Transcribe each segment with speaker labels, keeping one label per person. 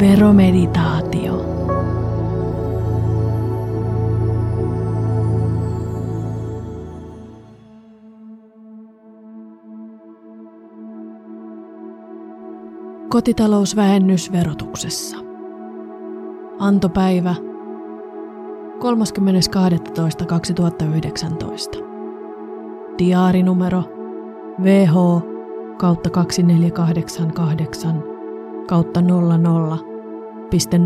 Speaker 1: Veromeditaatio. Kotitalousvähennys verotuksessa. Antopäivä 30.12.2019. Diaarinumero VH kautta 2488 kautta 00 piste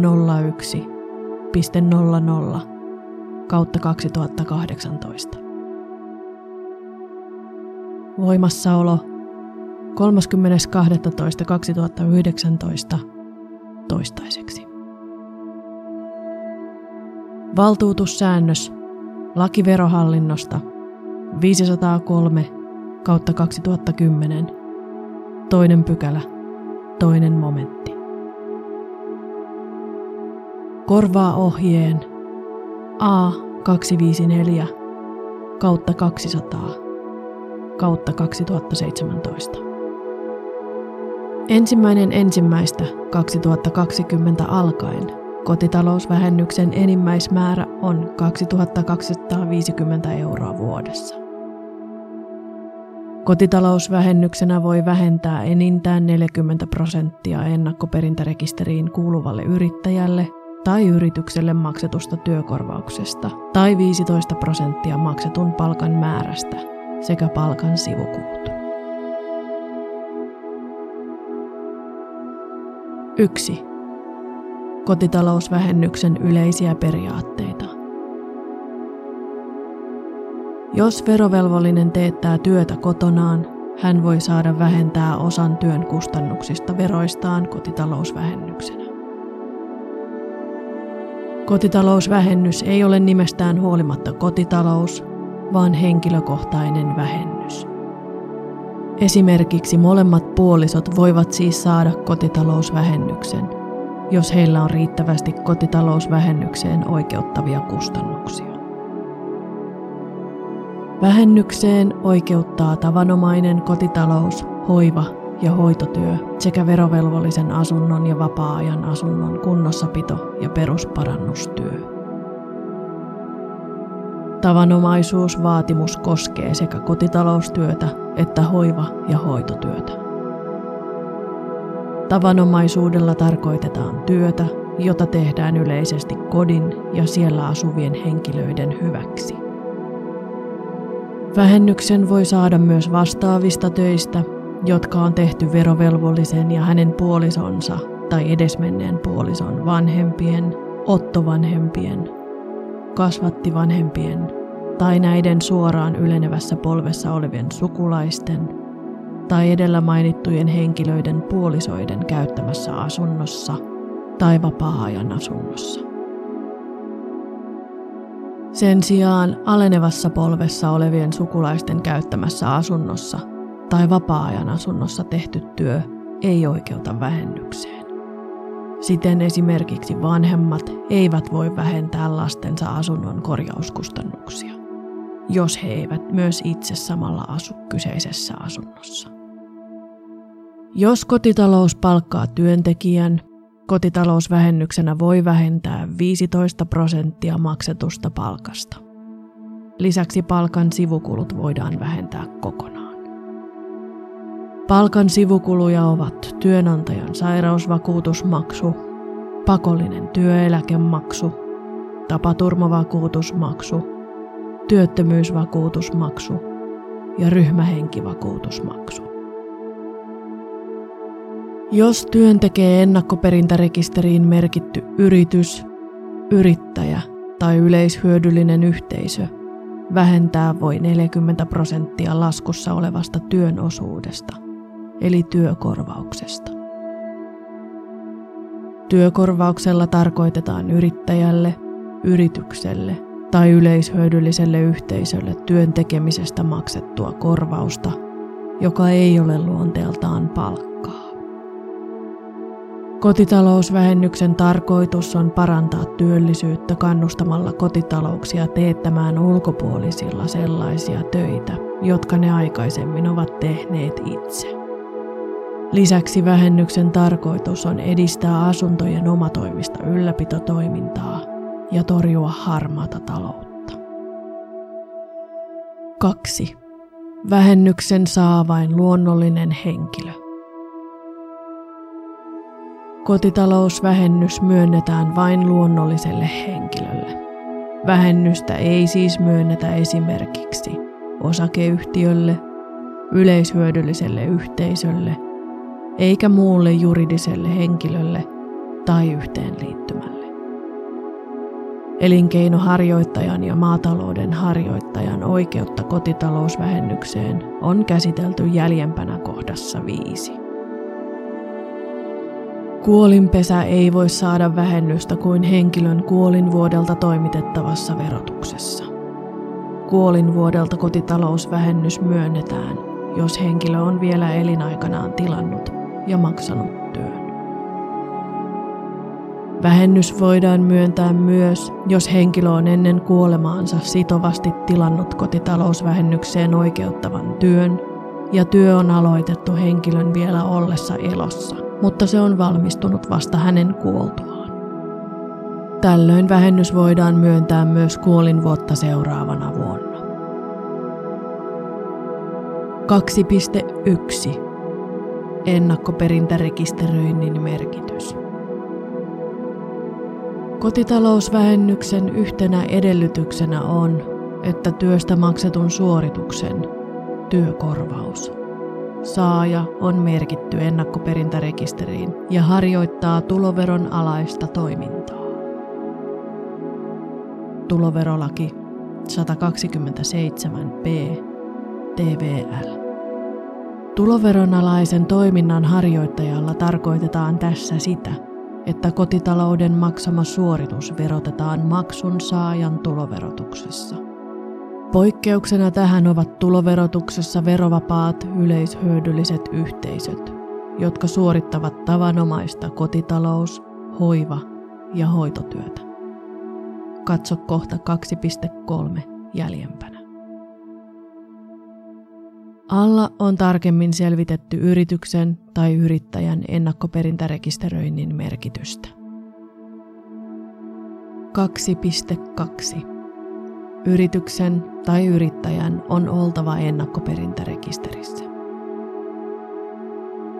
Speaker 1: 01 piste 00 kautta 2018. Voimassaolo 30.12.2019 toistaiseksi. Valtuutussäännös lakiverohallinnosta 503 kautta 2010 toinen pykälä toinen momentti. Korvaa ohjeen A254 kautta 200 kautta 2017. Ensimmäinen ensimmäistä 2020 alkaen kotitalousvähennyksen enimmäismäärä on 2250 euroa vuodessa. Kotitalousvähennyksenä voi vähentää enintään 40 prosenttia ennakkoperintärekisteriin kuuluvalle yrittäjälle tai yritykselle maksetusta työkorvauksesta tai 15 prosenttia maksetun palkan määrästä sekä palkan sivukulut. 1. Kotitalousvähennyksen yleisiä periaatteita. Jos verovelvollinen teettää työtä kotonaan, hän voi saada vähentää osan työn kustannuksista veroistaan kotitalousvähennyksenä. Kotitalousvähennys ei ole nimestään huolimatta kotitalous, vaan henkilökohtainen vähennys. Esimerkiksi molemmat puolisot voivat siis saada kotitalousvähennyksen, jos heillä on riittävästi kotitalousvähennykseen oikeuttavia kustannuksia. Vähennykseen oikeuttaa tavanomainen kotitalous, hoiva ja hoitotyö sekä verovelvollisen asunnon ja vapaa-ajan asunnon kunnossapito ja perusparannustyö. Tavanomaisuusvaatimus koskee sekä kotitaloustyötä että hoiva- ja hoitotyötä. Tavanomaisuudella tarkoitetaan työtä, jota tehdään yleisesti kodin ja siellä asuvien henkilöiden hyväksi. Vähennyksen voi saada myös vastaavista töistä, jotka on tehty verovelvollisen ja hänen puolisonsa tai edesmenneen puolison vanhempien, ottovanhempien, kasvattivanhempien tai näiden suoraan ylenevässä polvessa olevien sukulaisten tai edellä mainittujen henkilöiden puolisoiden käyttämässä asunnossa tai vapaa-ajan asunnossa. Sen sijaan alenevassa polvessa olevien sukulaisten käyttämässä asunnossa tai vapaa-ajan asunnossa tehty työ ei oikeuta vähennykseen. Siten esimerkiksi vanhemmat eivät voi vähentää lastensa asunnon korjauskustannuksia, jos he eivät myös itse samalla asu kyseisessä asunnossa. Jos kotitalous palkkaa työntekijän, Kotitalousvähennyksenä voi vähentää 15 prosenttia maksetusta palkasta. Lisäksi palkan sivukulut voidaan vähentää kokonaan. Palkan sivukuluja ovat työnantajan sairausvakuutusmaksu, pakollinen työeläkemaksu, tapaturmavakuutusmaksu, työttömyysvakuutusmaksu ja ryhmähenkivakuutusmaksu. Jos työn tekee ennakkoperintärekisteriin merkitty yritys, yrittäjä tai yleishyödyllinen yhteisö, vähentää voi 40 prosenttia laskussa olevasta työn osuudesta, eli työkorvauksesta. Työkorvauksella tarkoitetaan yrittäjälle, yritykselle tai yleishyödylliselle yhteisölle työn tekemisestä maksettua korvausta, joka ei ole luonteeltaan palkkaa. Kotitalousvähennyksen tarkoitus on parantaa työllisyyttä kannustamalla kotitalouksia teettämään ulkopuolisilla sellaisia töitä, jotka ne aikaisemmin ovat tehneet itse. Lisäksi vähennyksen tarkoitus on edistää asuntojen omatoimista ylläpitotoimintaa ja torjua harmaata taloutta. 2. Vähennyksen saa vain luonnollinen henkilö. Kotitalousvähennys myönnetään vain luonnolliselle henkilölle. Vähennystä ei siis myönnetä esimerkiksi osakeyhtiölle, yleishyödylliselle yhteisölle eikä muulle juridiselle henkilölle tai yhteenliittymälle. Elinkeinoharjoittajan ja maatalouden harjoittajan oikeutta kotitalousvähennykseen on käsitelty jäljempänä kohdassa 5. Kuolinpesä ei voi saada vähennystä kuin henkilön kuolinvuodelta toimitettavassa verotuksessa. Kuolinvuodelta kotitalousvähennys myönnetään, jos henkilö on vielä elinaikanaan tilannut ja maksanut työn. Vähennys voidaan myöntää myös, jos henkilö on ennen kuolemaansa sitovasti tilannut kotitalousvähennykseen oikeuttavan työn ja työ on aloitettu henkilön vielä ollessa elossa, mutta se on valmistunut vasta hänen kuoltuaan. Tällöin vähennys voidaan myöntää myös kuolinvuotta seuraavana vuonna. 2.1. Ennakkoperintärekisteröinnin merkitys. Kotitalousvähennyksen yhtenä edellytyksenä on, että työstä maksetun suorituksen työkorvaus saaja on merkitty ennakkoperintärekisteriin ja harjoittaa tuloveron alaista toimintaa. Tuloverolaki 127b TVL. Tuloveronalaisen toiminnan harjoittajalla tarkoitetaan tässä sitä, että kotitalouden maksama suoritus verotetaan maksun saajan tuloverotuksessa. Poikkeuksena tähän ovat tuloverotuksessa verovapaat yleishyödylliset yhteisöt, jotka suorittavat tavanomaista kotitalous-, hoiva- ja hoitotyötä. Katso kohta 2.3 jäljempänä. Alla on tarkemmin selvitetty yrityksen tai yrittäjän ennakkoperintärekisteröinnin merkitystä. 2.2. Yrityksen tai yrittäjän on oltava ennakkoperintärekisterissä.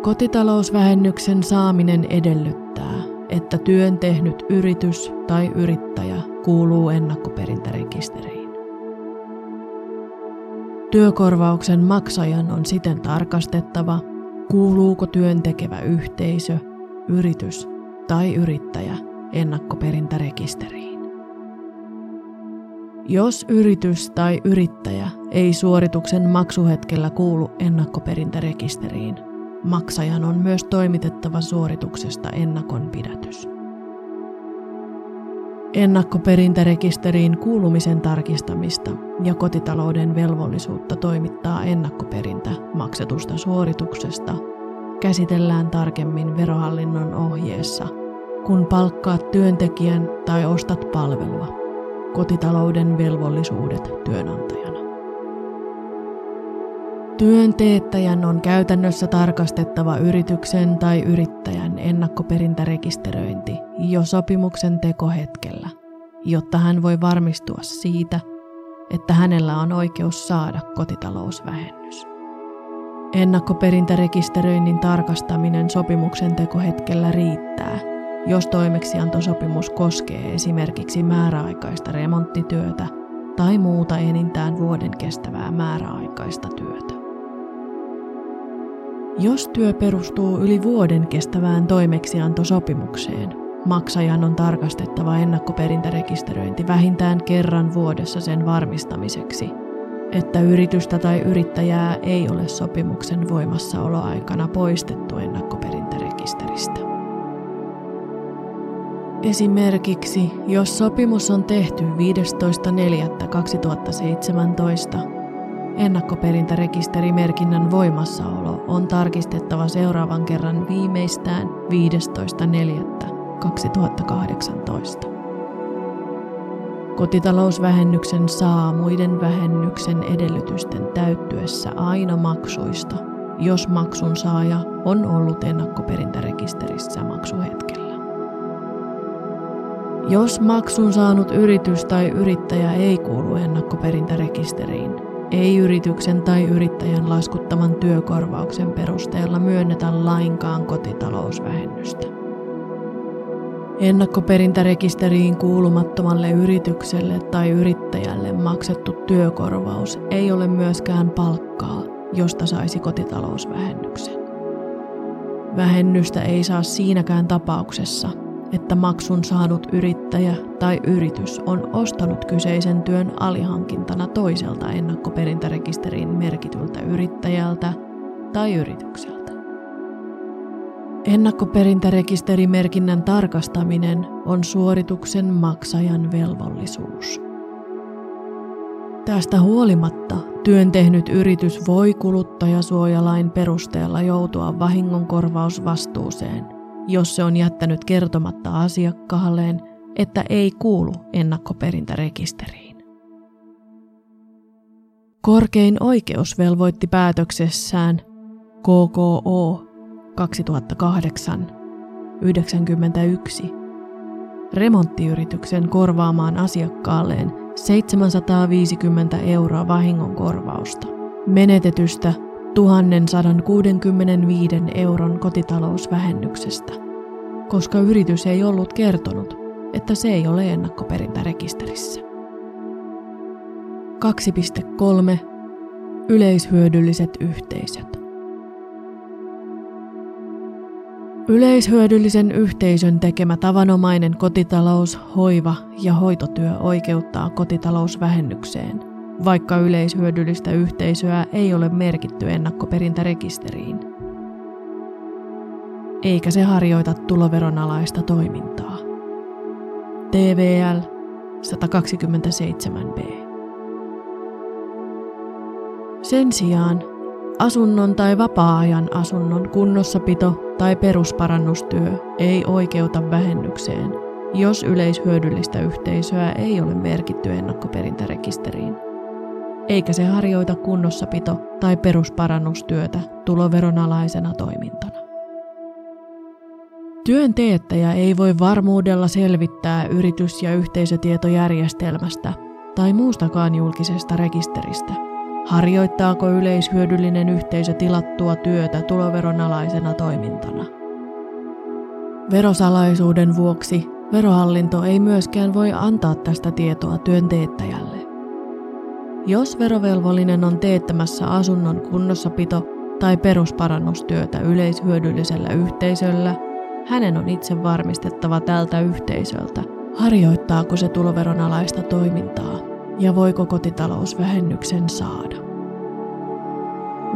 Speaker 1: Kotitalousvähennyksen saaminen edellyttää, että työn tehnyt yritys tai yrittäjä kuuluu ennakkoperintärekisteriin. Työkorvauksen maksajan on siten tarkastettava, kuuluuko työntekevä yhteisö, yritys tai yrittäjä ennakkoperintärekisteriin. Jos yritys tai yrittäjä ei suorituksen maksuhetkellä kuulu ennakkoperintärekisteriin, maksajan on myös toimitettava suorituksesta ennakonpidätys. Ennakkoperintärekisteriin kuulumisen tarkistamista ja kotitalouden velvollisuutta toimittaa ennakkoperintä maksetusta suorituksesta käsitellään tarkemmin verohallinnon ohjeessa, kun palkkaat työntekijän tai ostat palvelua. Kotitalouden velvollisuudet työnantajana. Työn teettäjän on käytännössä tarkastettava yrityksen tai yrittäjän ennakkoperintärekisteröinti jo sopimuksen tekohetkellä, jotta hän voi varmistua siitä, että hänellä on oikeus saada kotitalousvähennys. Ennakkoperintärekisteröinnin tarkastaminen sopimuksen tekohetkellä riittää, jos toimeksiantosopimus koskee esimerkiksi määräaikaista remonttityötä tai muuta enintään vuoden kestävää määräaikaista työtä. Jos työ perustuu yli vuoden kestävään toimeksiantosopimukseen, maksajan on tarkastettava ennakkoperintärekisteröinti vähintään kerran vuodessa sen varmistamiseksi, että yritystä tai yrittäjää ei ole sopimuksen voimassaoloaikana poistettu ennakkoperintärekisteristä. Esimerkiksi, jos sopimus on tehty 15.4.2017 Ennakkoperintärekisterimerkinnän voimassaolo on tarkistettava seuraavan kerran viimeistään 15.4.2018. Kotitalousvähennyksen saa muiden vähennyksen edellytysten täyttyessä aina maksuista, jos maksun saaja on ollut ennakkoperintärekisterissä maksuhetkellä. Jos maksun saanut yritys tai yrittäjä ei kuulu ennakkoperintärekisteriin, ei yrityksen tai yrittäjän laskuttaman työkorvauksen perusteella myönnetä lainkaan kotitalousvähennystä. Ennakkoperintärekisteriin kuulumattomalle yritykselle tai yrittäjälle maksettu työkorvaus ei ole myöskään palkkaa, josta saisi kotitalousvähennyksen. Vähennystä ei saa siinäkään tapauksessa, että maksun saanut yrittäjä tai yritys on ostanut kyseisen työn alihankintana toiselta ennakkoperintärekisteriin merkityltä yrittäjältä tai yritykseltä. Ennakkoperintärekisterimerkinnän tarkastaminen on suorituksen maksajan velvollisuus. Tästä huolimatta työn tehnyt yritys voi kuluttajasuojalain perusteella joutua vahingonkorvausvastuuseen, jos se on jättänyt kertomatta asiakkaalleen, että ei kuulu ennakkoperintärekisteriin. Korkein oikeus velvoitti päätöksessään KKO 2008 91 remonttiyrityksen korvaamaan asiakkaalleen 750 euroa vahingonkorvausta menetetystä 1165 euron kotitalousvähennyksestä, koska yritys ei ollut kertonut, että se ei ole ennakkoperintärekisterissä. 2.3. Yleishyödylliset yhteisöt. Yleishyödyllisen yhteisön tekemä tavanomainen kotitalous, hoiva ja hoitotyö oikeuttaa kotitalousvähennykseen, vaikka yleishyödyllistä yhteisöä ei ole merkitty ennakkoperintärekisteriin. Eikä se harjoita tuloveronalaista toimintaa. TVL 127b. Sen sijaan asunnon tai vapaa-ajan asunnon kunnossapito tai perusparannustyö ei oikeuta vähennykseen, jos yleishyödyllistä yhteisöä ei ole merkitty ennakkoperintärekisteriin. Eikä se harjoita kunnossapito- tai perusparannustyötä tuloveronalaisena toimintana. Työn teettäjä ei voi varmuudella selvittää yritys- ja yhteisötietojärjestelmästä tai muustakaan julkisesta rekisteristä – Harjoittaako yleishyödyllinen yhteisö tilattua työtä tuloveronalaisena toimintana? Verosalaisuuden vuoksi verohallinto ei myöskään voi antaa tästä tietoa työnteettäjälle. Jos verovelvollinen on teettämässä asunnon kunnossapito- tai perusparannustyötä yleishyödyllisellä yhteisöllä, hänen on itse varmistettava tältä yhteisöltä, harjoittaako se tuloveronalaista toimintaa ja voiko kotitalousvähennyksen saada.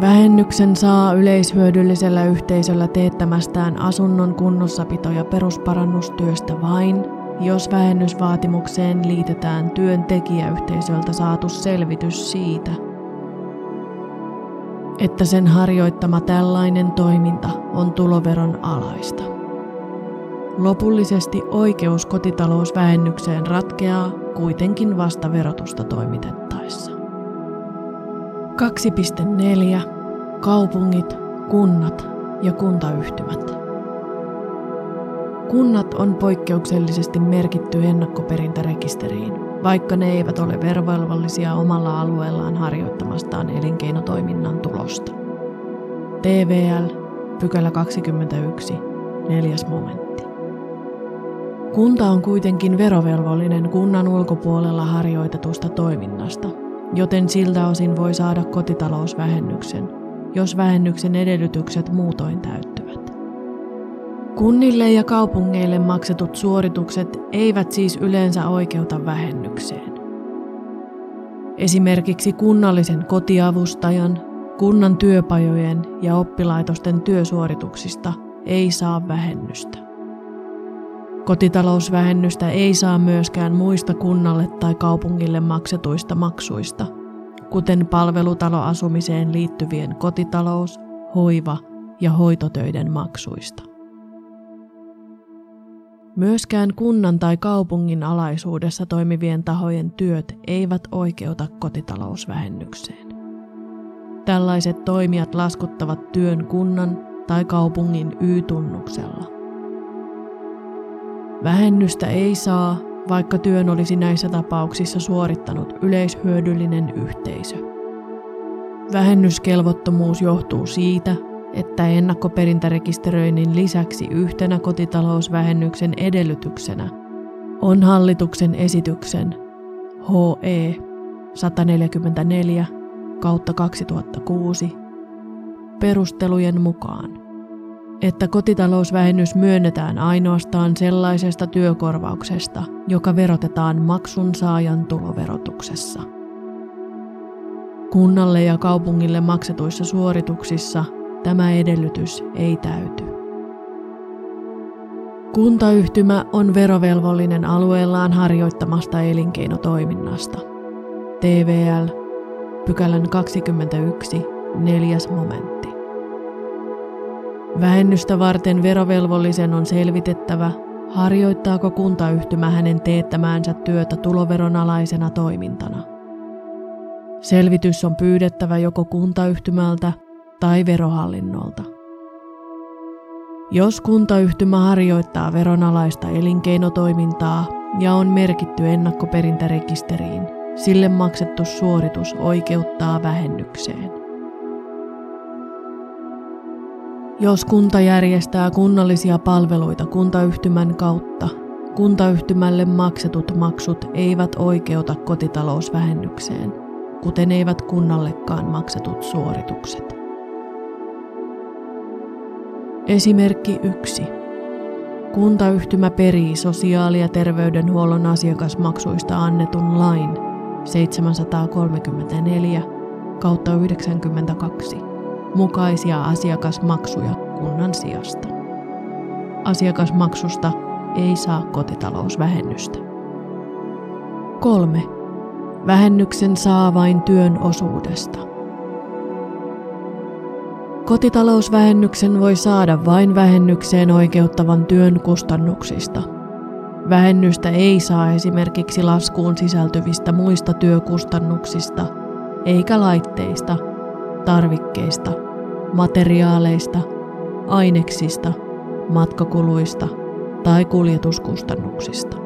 Speaker 1: Vähennyksen saa yleishyödyllisellä yhteisöllä teettämästään asunnon kunnossapito- ja perusparannustyöstä vain, jos vähennysvaatimukseen liitetään työntekijäyhteisöltä saatu selvitys siitä, että sen harjoittama tällainen toiminta on tuloveron alaista. Lopullisesti oikeus kotitalousvähennykseen ratkeaa kuitenkin vasta verotusta toimitettaessa. 2.4. Kaupungit, kunnat ja kuntayhtymät. Kunnat on poikkeuksellisesti merkitty ennakkoperintärekisteriin, vaikka ne eivät ole verovelvollisia omalla alueellaan harjoittamastaan elinkeinotoiminnan tulosta. TVL, pykälä 21, neljäs momentti. Kunta on kuitenkin verovelvollinen kunnan ulkopuolella harjoitetusta toiminnasta, joten siltä osin voi saada kotitalousvähennyksen, jos vähennyksen edellytykset muutoin täyttyvät. Kunnille ja kaupungeille maksetut suoritukset eivät siis yleensä oikeuta vähennykseen. Esimerkiksi kunnallisen kotiavustajan, kunnan työpajojen ja oppilaitosten työsuorituksista ei saa vähennystä. Kotitalousvähennystä ei saa myöskään muista kunnalle tai kaupungille maksetuista maksuista, kuten palvelutaloasumiseen liittyvien kotitalous, hoiva ja hoitotöiden maksuista. Myöskään kunnan tai kaupungin alaisuudessa toimivien tahojen työt eivät oikeuta kotitalousvähennykseen. tällaiset toimijat laskuttavat työn kunnan tai kaupungin Y-tunnuksella. Vähennystä ei saa, vaikka työn olisi näissä tapauksissa suorittanut yleishyödyllinen yhteisö. Vähennyskelvottomuus johtuu siitä, että ennakkoperintärekisteröinnin lisäksi yhtenä kotitalousvähennyksen edellytyksenä on hallituksen esityksen HE 144 kautta 2006 perustelujen mukaan, että kotitalousvähennys myönnetään ainoastaan sellaisesta työkorvauksesta, joka verotetaan maksun saajan tuloverotuksessa. Kunnalle ja kaupungille maksetuissa suorituksissa tämä edellytys ei täyty. Kuntayhtymä on verovelvollinen alueellaan harjoittamasta elinkeinotoiminnasta. TVL, pykälän 21, neljäs momentti. Vähennystä varten verovelvollisen on selvitettävä, harjoittaako kuntayhtymä hänen teettämäänsä työtä tuloveron alaisena toimintana. Selvitys on pyydettävä joko kuntayhtymältä tai verohallinnolta. Jos kuntayhtymä harjoittaa veronalaista elinkeinotoimintaa ja on merkitty ennakkoperintärekisteriin, sille maksettu suoritus oikeuttaa vähennykseen. Jos kunta järjestää kunnallisia palveluita kuntayhtymän kautta, kuntayhtymälle maksetut maksut eivät oikeuta kotitalousvähennykseen, kuten eivät kunnallekaan maksetut suoritukset. Esimerkki 1. Kuntayhtymä perii sosiaali- ja terveydenhuollon asiakasmaksuista annetun lain 734 kautta 92 mukaisia asiakasmaksuja kunnan sijasta. Asiakasmaksusta ei saa kotitalousvähennystä. 3. Vähennyksen saa vain työn osuudesta. Kotitalousvähennyksen voi saada vain vähennykseen oikeuttavan työn kustannuksista. Vähennystä ei saa esimerkiksi laskuun sisältyvistä muista työkustannuksista, eikä laitteista, tarvikkeista, materiaaleista, aineksista, matkakuluista tai kuljetuskustannuksista.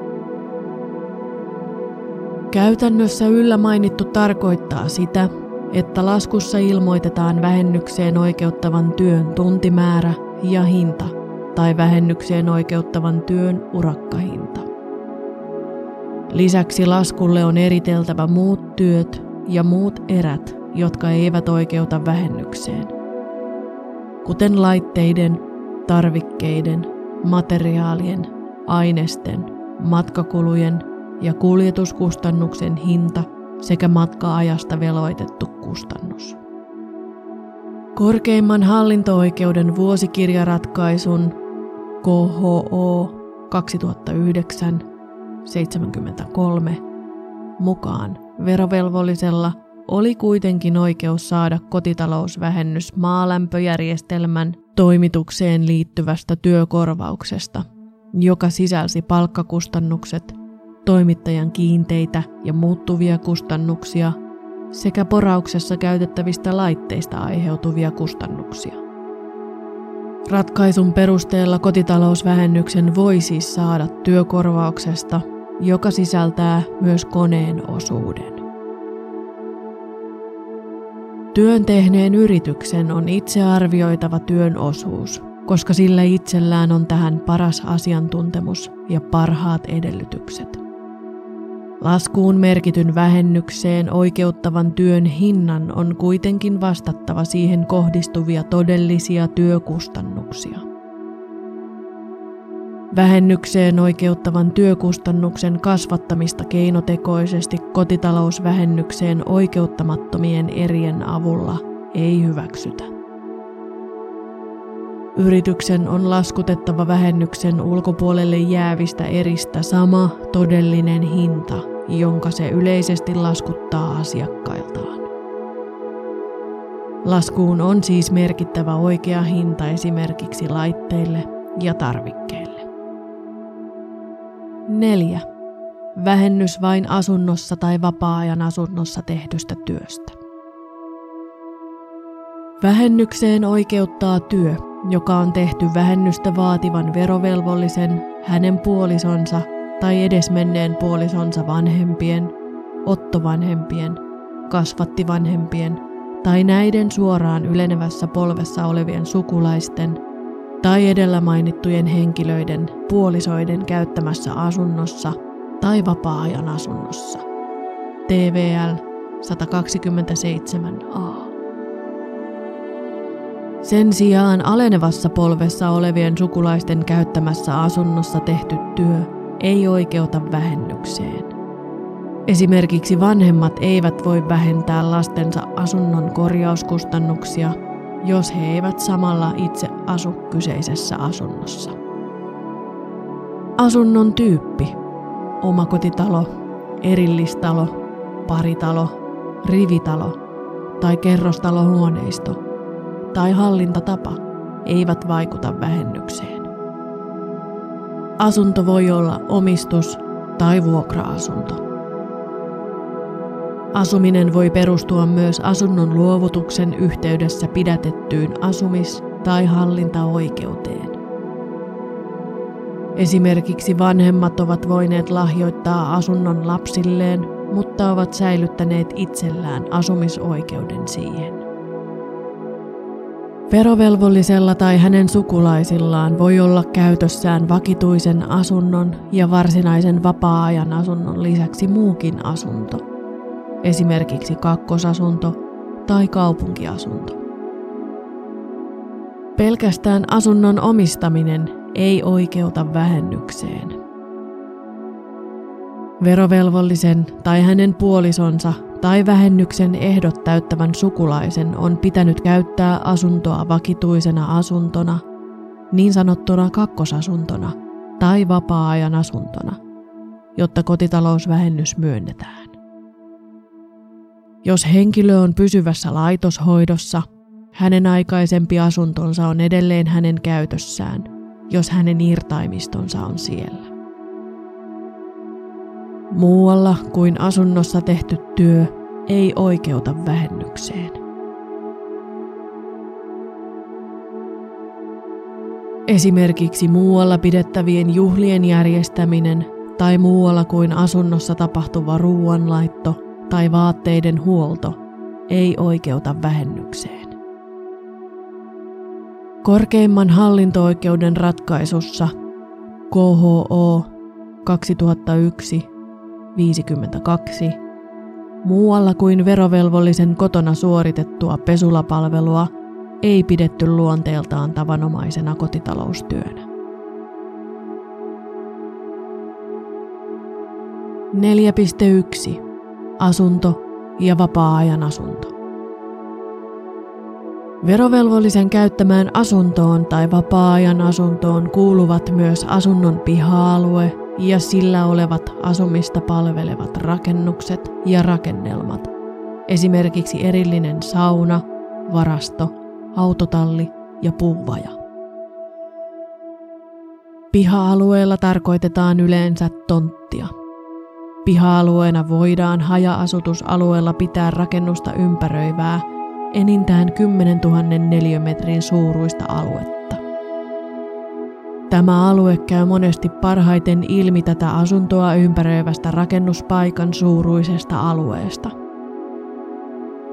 Speaker 1: Käytännössä yllä mainittu tarkoittaa sitä, että laskussa ilmoitetaan vähennykseen oikeuttavan työn tuntimäärä ja hinta tai vähennykseen oikeuttavan työn urakkahinta. Lisäksi laskulle on eriteltävä muut työt ja muut erät, jotka eivät oikeuta vähennykseen, kuten laitteiden, tarvikkeiden, materiaalien, ainesten, matkakulujen ja kuljetuskustannuksen hinta – sekä matka-ajasta veloitettu kustannus. Korkeimman hallinto-oikeuden vuosikirjaratkaisun KHO 2009 73 mukaan verovelvollisella oli kuitenkin oikeus saada kotitalousvähennys maalämpöjärjestelmän toimitukseen liittyvästä työkorvauksesta, joka sisälsi palkkakustannukset toimittajan kiinteitä ja muuttuvia kustannuksia sekä porauksessa käytettävistä laitteista aiheutuvia kustannuksia. Ratkaisun perusteella kotitalousvähennyksen voi siis saada työkorvauksesta, joka sisältää myös koneen osuuden. Työn tehneen yrityksen on itse arvioitava työn osuus, koska sillä itsellään on tähän paras asiantuntemus ja parhaat edellytykset. Laskuun merkityn vähennykseen oikeuttavan työn hinnan on kuitenkin vastattava siihen kohdistuvia todellisia työkustannuksia. Vähennykseen oikeuttavan työkustannuksen kasvattamista keinotekoisesti kotitalousvähennykseen oikeuttamattomien erien avulla ei hyväksytä. Yrityksen on laskutettava vähennyksen ulkopuolelle jäävistä eristä sama todellinen hinta, jonka se yleisesti laskuttaa asiakkailtaan. Laskuun on siis merkittävä oikea hinta esimerkiksi laitteille ja tarvikkeille. 4. Vähennys vain asunnossa tai vapaa-ajan asunnossa tehdystä työstä. Vähennykseen oikeuttaa työ, joka on tehty vähennystä vaativan verovelvollisen, hänen puolisonsa tai edesmenneen puolisonsa vanhempien, ottovanhempien, kasvattivanhempien tai näiden suoraan ylenevässä polvessa olevien sukulaisten tai edellä mainittujen henkilöiden puolisoiden käyttämässä asunnossa tai vapaa-ajan asunnossa. TVL 127a. Sen sijaan alenevassa polvessa olevien sukulaisten käyttämässä asunnossa tehty työ ei oikeuta vähennykseen. Esimerkiksi vanhemmat eivät voi vähentää lastensa asunnon korjauskustannuksia, jos he eivät samalla itse asu kyseisessä asunnossa. Asunnon tyyppi. Omakotitalo, erillistalo, paritalo, rivitalo tai kerrostalohuoneisto – tai hallintatapa eivät vaikuta vähennykseen. Asunto voi olla omistus- tai vuokra-asunto. Asuminen voi perustua myös asunnon luovutuksen yhteydessä pidätettyyn asumis- tai hallintaoikeuteen. Esimerkiksi vanhemmat ovat voineet lahjoittaa asunnon lapsilleen, mutta ovat säilyttäneet itsellään asumisoikeuden siihen. Verovelvollisella tai hänen sukulaisillaan voi olla käytössään vakituisen asunnon ja varsinaisen vapaa-ajan asunnon lisäksi muukin asunto, esimerkiksi kakkosasunto tai kaupunkiasunto. Pelkästään asunnon omistaminen ei oikeuta vähennykseen. Verovelvollisen tai hänen puolisonsa tai vähennyksen ehdot täyttävän sukulaisen on pitänyt käyttää asuntoa vakituisena asuntona, niin sanottuna kakkosasuntona tai vapaa-ajan asuntona, jotta kotitalousvähennys myönnetään. Jos henkilö on pysyvässä laitoshoidossa, hänen aikaisempi asuntonsa on edelleen hänen käytössään, jos hänen irtaimistonsa on siellä. Muualla kuin asunnossa tehty työ ei oikeuta vähennykseen. Esimerkiksi muualla pidettävien juhlien järjestäminen tai muualla kuin asunnossa tapahtuva ruoanlaitto tai vaatteiden huolto ei oikeuta vähennykseen. Korkeimman hallinto-oikeuden ratkaisussa KHO 2001 52. Muualla kuin verovelvollisen kotona suoritettua pesulapalvelua ei pidetty luonteeltaan tavanomaisena kotitaloustyönä. 4.1. Asunto ja vapaa-ajan asunto. Verovelvollisen käyttämään asuntoon tai vapaa-ajan asuntoon kuuluvat myös asunnon piha-alue ja sillä olevat asumista palvelevat rakennukset ja rakennelmat, esimerkiksi erillinen sauna, varasto, autotalli ja puuvaja. Piha-alueella tarkoitetaan yleensä tonttia. Piha-alueena voidaan haja-asutusalueella pitää rakennusta ympäröivää enintään 10 000 neliömetrin suuruista aluetta. Tämä alue käy monesti parhaiten ilmi tätä asuntoa ympäröivästä rakennuspaikan suuruisesta alueesta.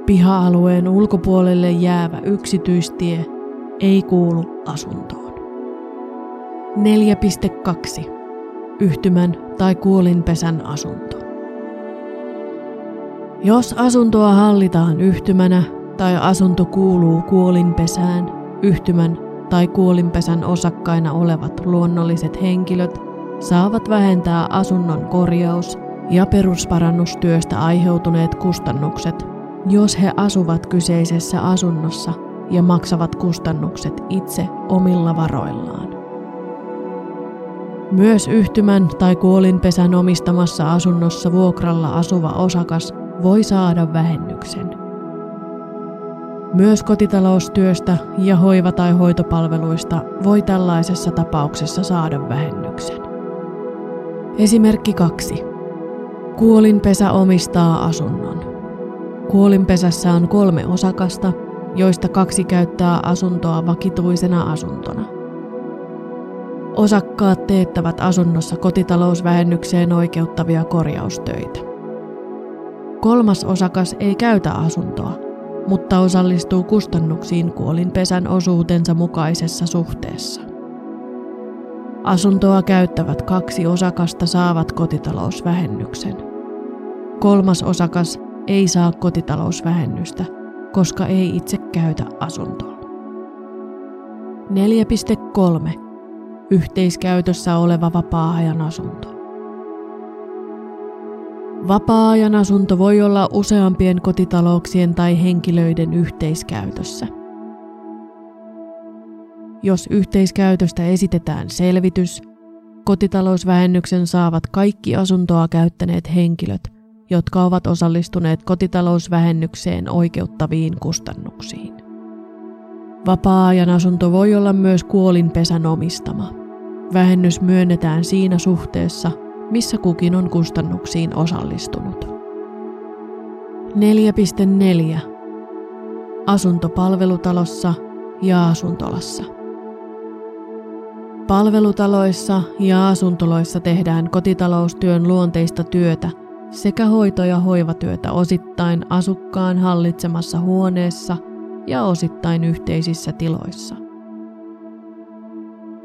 Speaker 1: Piha-alueen ulkopuolelle jäävä yksityistie ei kuulu asuntoon. 4.2. Yhtymän tai kuolinpesän asunto. Jos asuntoa hallitaan yhtymänä tai asunto kuuluu kuolinpesään, yhtymän tai kuolinpesän osakkaina olevat luonnolliset henkilöt saavat vähentää asunnon korjaus- ja perusparannustyöstä aiheutuneet kustannukset, jos he asuvat kyseisessä asunnossa ja maksavat kustannukset itse omilla varoillaan. Myös yhtymän tai kuolinpesän omistamassa asunnossa vuokralla asuva osakas voi saada vähennyksen. Myös kotitaloustyöstä ja hoiva- tai hoitopalveluista voi tällaisessa tapauksessa saada vähennyksen. Esimerkki 2. Kuolinpesä omistaa asunnon. Kuolinpesässä on kolme osakasta joista kaksi käyttää asuntoa vakituisena asuntona. Osakkaat teettävät asunnossa kotitalousvähennykseen oikeuttavia korjaustöitä. Kolmas osakas ei käytä asuntoa, mutta osallistuu kustannuksiin kuolinpesän osuutensa mukaisessa suhteessa. Asuntoa käyttävät kaksi osakasta saavat kotitalousvähennyksen. Kolmas osakas ei saa kotitalousvähennystä, koska ei itse käytä asuntoa. 4.3. Yhteiskäytössä oleva vapaa-ajan asunto. Vapaa-ajan asunto voi olla useampien kotitalouksien tai henkilöiden yhteiskäytössä. Jos yhteiskäytöstä esitetään selvitys, kotitalousvähennyksen saavat kaikki asuntoa käyttäneet henkilöt, jotka ovat osallistuneet kotitalousvähennykseen oikeuttaviin kustannuksiin. Vapaa-ajan asunto voi olla myös kuolinpesän omistama. Vähennys myönnetään siinä suhteessa, missä kukin on kustannuksiin osallistunut. 4.4. Asuntopalvelutalossa ja asuntolassa. Palvelutaloissa ja asuntoloissa tehdään kotitaloustyön luonteista työtä sekä hoito- ja hoivatyötä osittain asukkaan hallitsemassa huoneessa ja osittain yhteisissä tiloissa.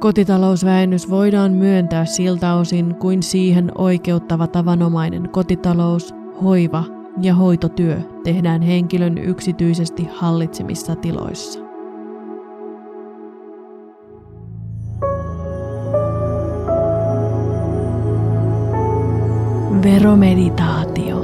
Speaker 1: Kotitalousvähennys voidaan myöntää siltä osin kuin siihen oikeuttava tavanomainen kotitalous, hoiva ja hoitotyö tehdään henkilön yksityisesti hallitsemissa tiloissa. Veromeditaatio.